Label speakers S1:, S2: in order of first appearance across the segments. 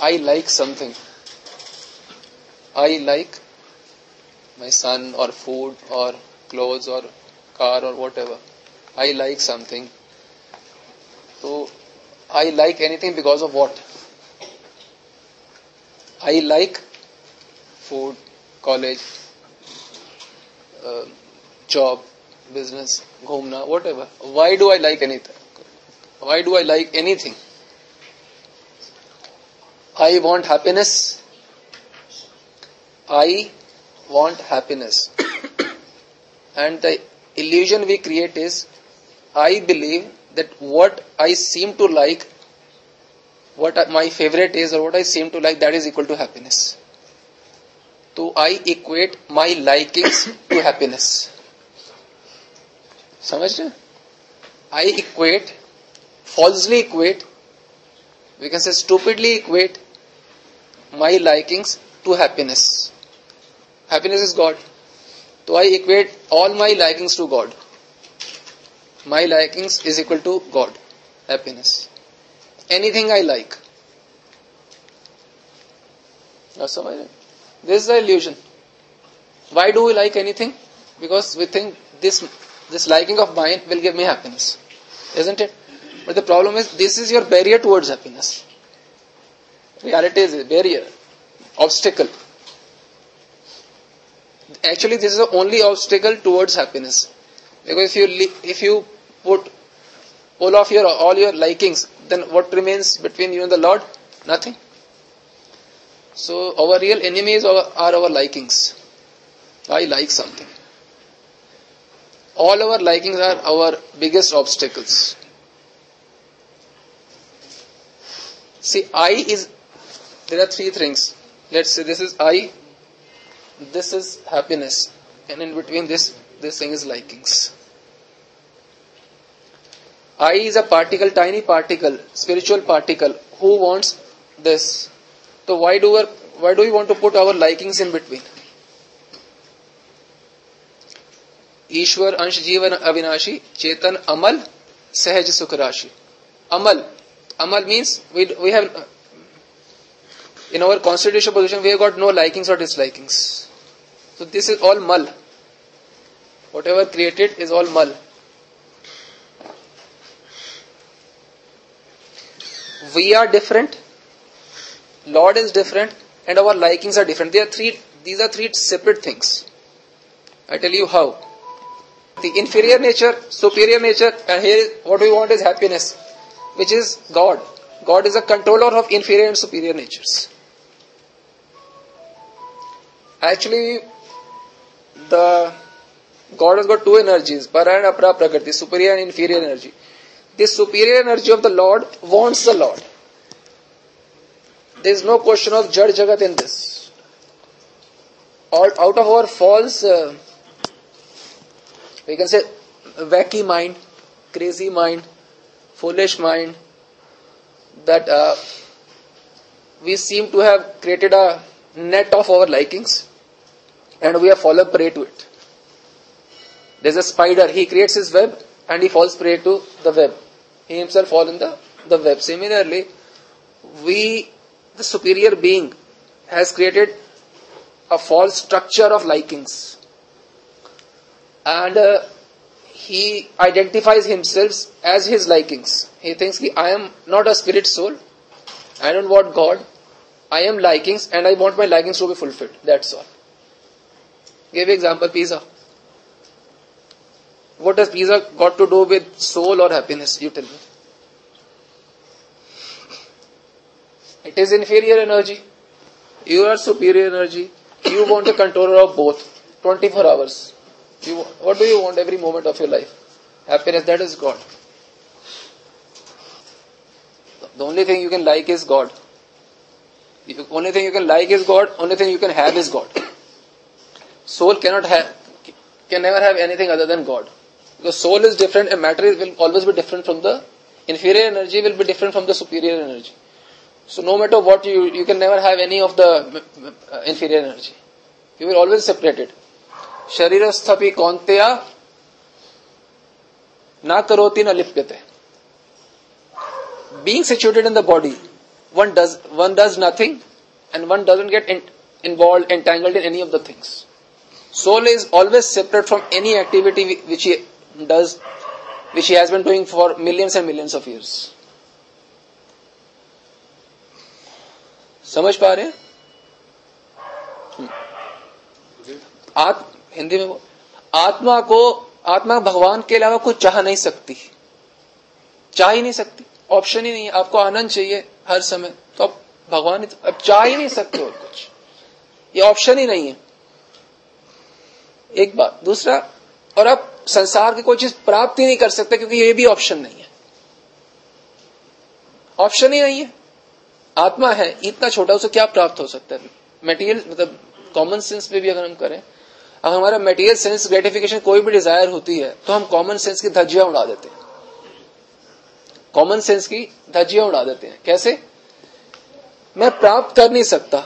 S1: I like something. I like my son or food or clothes or car or whatever. I like something. So I like anything because of what? I like food, college, uh, job, business, ghumna, whatever. Why do I like anything? Why do I like anything? I want happiness. I want happiness. and the illusion we create is I believe that what I seem to like, what my favorite is, or what I seem to like, that is equal to happiness. So I equate my likings to happiness. समझ I equate, falsely equate, we can say stupidly equate my likings to happiness. Happiness is God. So I equate all my likings to God. My likings is equal to God. Happiness. Anything I like. This is the illusion. Why do we like anything? Because we think this this liking of mine will give me happiness. Isn't it? But the problem is this is your barrier towards happiness. Reality is a barrier, obstacle. Actually, this is the only obstacle towards happiness. Because if you if you put all of your all your likings, then what remains between you and the Lord? Nothing. So our real enemies are, are our likings. I like something. All our likings are our biggest obstacles. See, I is there are three things. Let's say this is I, this is happiness, and in between this, this thing is likings. I is a particle, tiny particle, spiritual particle. Who wants this? So why do we, why do we want to put our likings in between? ईश्वर अंश जीवन अविनाशी चेतन अमल सहज सुख राशि अमल अमल means we we have in our constitutional position, we have got no likings or dislikings. So this is all mal. Whatever created is all mal. We are different. Lord is different, and our likings are different. They are three. These are three separate things. I tell you how. The inferior nature, superior nature, and here what we want is happiness, which is God. God is a controller of inferior and superior natures. Actually, the God has got two energies, para and apra prakriti, superior and inferior energy. This superior energy of the Lord wants the Lord. There is no question of Jad Jagat in this. All, out of our false, uh, we can say, wacky mind, crazy mind, foolish mind, that uh, we seem to have created a net of our likings and we have fallen prey to it. There's a spider, he creates his web and he falls prey to the web. He himself falls in the, the web. Similarly, we, the superior being, has created a false structure of likings. And uh, he identifies himself as his likings. He thinks, I am not a spirit soul. I don't want God. I am likings and I want my likings to be fulfilled. That's all. Give example, pizza. What has pizza got to do with soul or happiness? You tell me. It is inferior energy. You are superior energy. You want a controller of both. 24 hours. You, what do you want every moment of your life? Happiness, that is God. The only thing you can like is God. The only thing you can like is God. Only thing you can have is God. Soul cannot have, can never have anything other than God. Because soul is different and matter will always be different from the inferior energy will be different from the superior energy. So no matter what you, you can never have any of the uh, inferior energy. You will always separate it. Sharirasthapi kaunteya na karoti na lipyate. Being situated in the body, one does one does nothing and one doesn't get in, involved entangled in any of the things soul is always separate from any activity which he does which he has been doing for millions and millions of years. समझ पा रहे हैं? आत्म हिंदी में आत्मा को आत्मा भगवान के अलावा कुछ चाह नहीं सकती। चाह ही नहीं सकती। ऑप्शन ही नहीं है। आपको आनंद चाहिए हर समय। तो आप भगवान अब चाह ही नहीं सकते और कुछ। ये ऑप्शन ही नहीं है। एक बात, दूसरा, और आप संसार की कोई चीज़ प्राप्त ही नहीं कर सकते क्योंकि ये भी ऑप्शन नहीं है। ऑप्शन ही नहीं है। आत्मा है, इतना छोटा, उसे क्या प्राप्त हो सकता है? मेटीरियल मतलब कॉमन सेंस में भी अगर हम करें अगर हमारा मेटीरियल सेंस ग्रेटिफिकेशन कोई भी डिज़ायर होती है तो हम कॉमन सेंस की धज्जियाँ उड़ा देते हैं। कॉमन सेंस की धज्जियाँ उड़ा देते हैं। कैसे? मैं प्राप्त कर नहीं सकता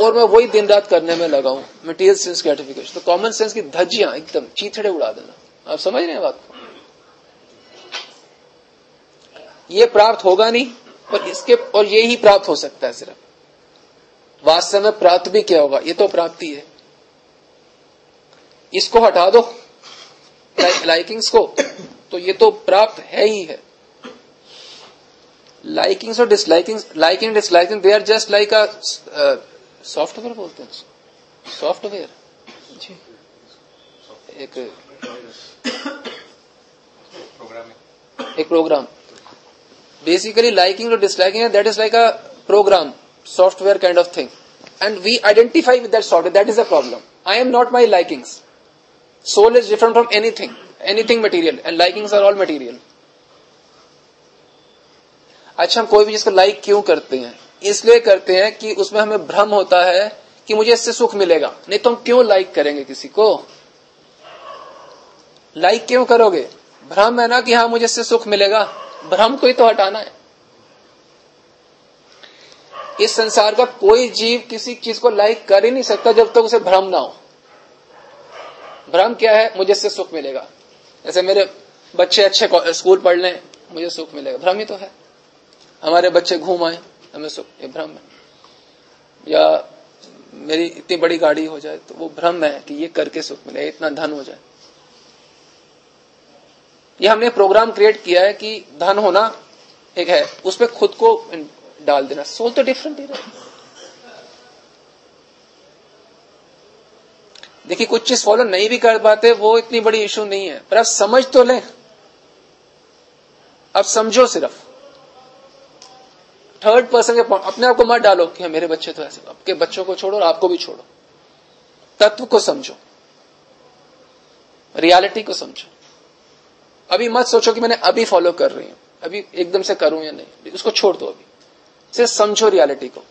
S1: और मैं वही दिन रात करने में लगा हूँ मटीरियल सेंस ग्रेटिफिकेशन तो कॉमन सेंस की धज्जियाँ एकदम चीथड़े उड़ा देना। आप समझ रहे हैं बात को? ये प्राप्त होगा नहीं और इसके, और ये ही प्राप्त हो सकता है सिर्फ़। वास्तव में प्राप्त भी क्या होगा? ये तो प्राप्ति है। इसको हटा दो लाइकिंग्स को। तो ये तो प्राप्त है ही है। लाइकिंग्स और disliking liking disliking they are just like a software बोलते हैं सॉफ्टवेयर। एक प्रोग्राम एक प्रोग्राम बेसिकली लाइकिंग और disliking that is like a program software kind of thing and we identify with that software that is a problem I am not my likings soul is different from anything anything material and likings are all material अच्छा हम कोई भी जिसको like क्यों करते हैं? इसलिए करते हैं कि उसमें हमें भ्रम होता है कि मुझे इससे सुख मिलेगा। नहीं तो हम क्यों लाइक करेंगे किसी को? लाइक क्यों करोगे? भ्रम है ना कि हाँ मुझे इससे सुख मिलेगा। भ्रम को ही तो हटाना है। इस संसार का कोई जीव किसी चीज़ को लाइक कर ही नहीं सकता जब तक तो उसे भ्रम ना हो। भ्रम क्या है? मुझे इससे सुख मिलेगा। जैसे मेरे बच्चे अच्छे स्कूल पढ़ लें, मुझे सुख मिलेगा। भ्रम ही तो है। हमारे बच्चे घूम आए। हमें सुख ये भ्रम है। या मेरी इतनी बड़ी गाड़ी हो जाए तो वो भ्रम है कि ये करके सुख मिले, इतना धन हो जाए। ये हमने प्रोग्राम क्रिएट किया है कि धन होना एक है उसमें खुद को डाल देना। सोल तो डिफरेंट ही रहे। देखिए, कुछ चीज़ फॉलो नहीं भी कर पाते, वो इतनी बड़ी इशू नहीं है। पर आप समझ तो लें। अब समझो सिर्फ़। थर्ड पर्सन के अपने आप को मत डालो कि हाँ, मेरे बच्चे तो ऐसे आपके बच्चों को छोड़ो और आपको भी छोड़ो। तत्व को समझो। रियलिटी को समझो। अभी मत सोचो कि मैंने अभी फॉलो कर रही हूँ। अभी एकदम से करूँ या नहीं। उसको छोड़ दो अभी। सिर्फ़ समझो रियलिटी को।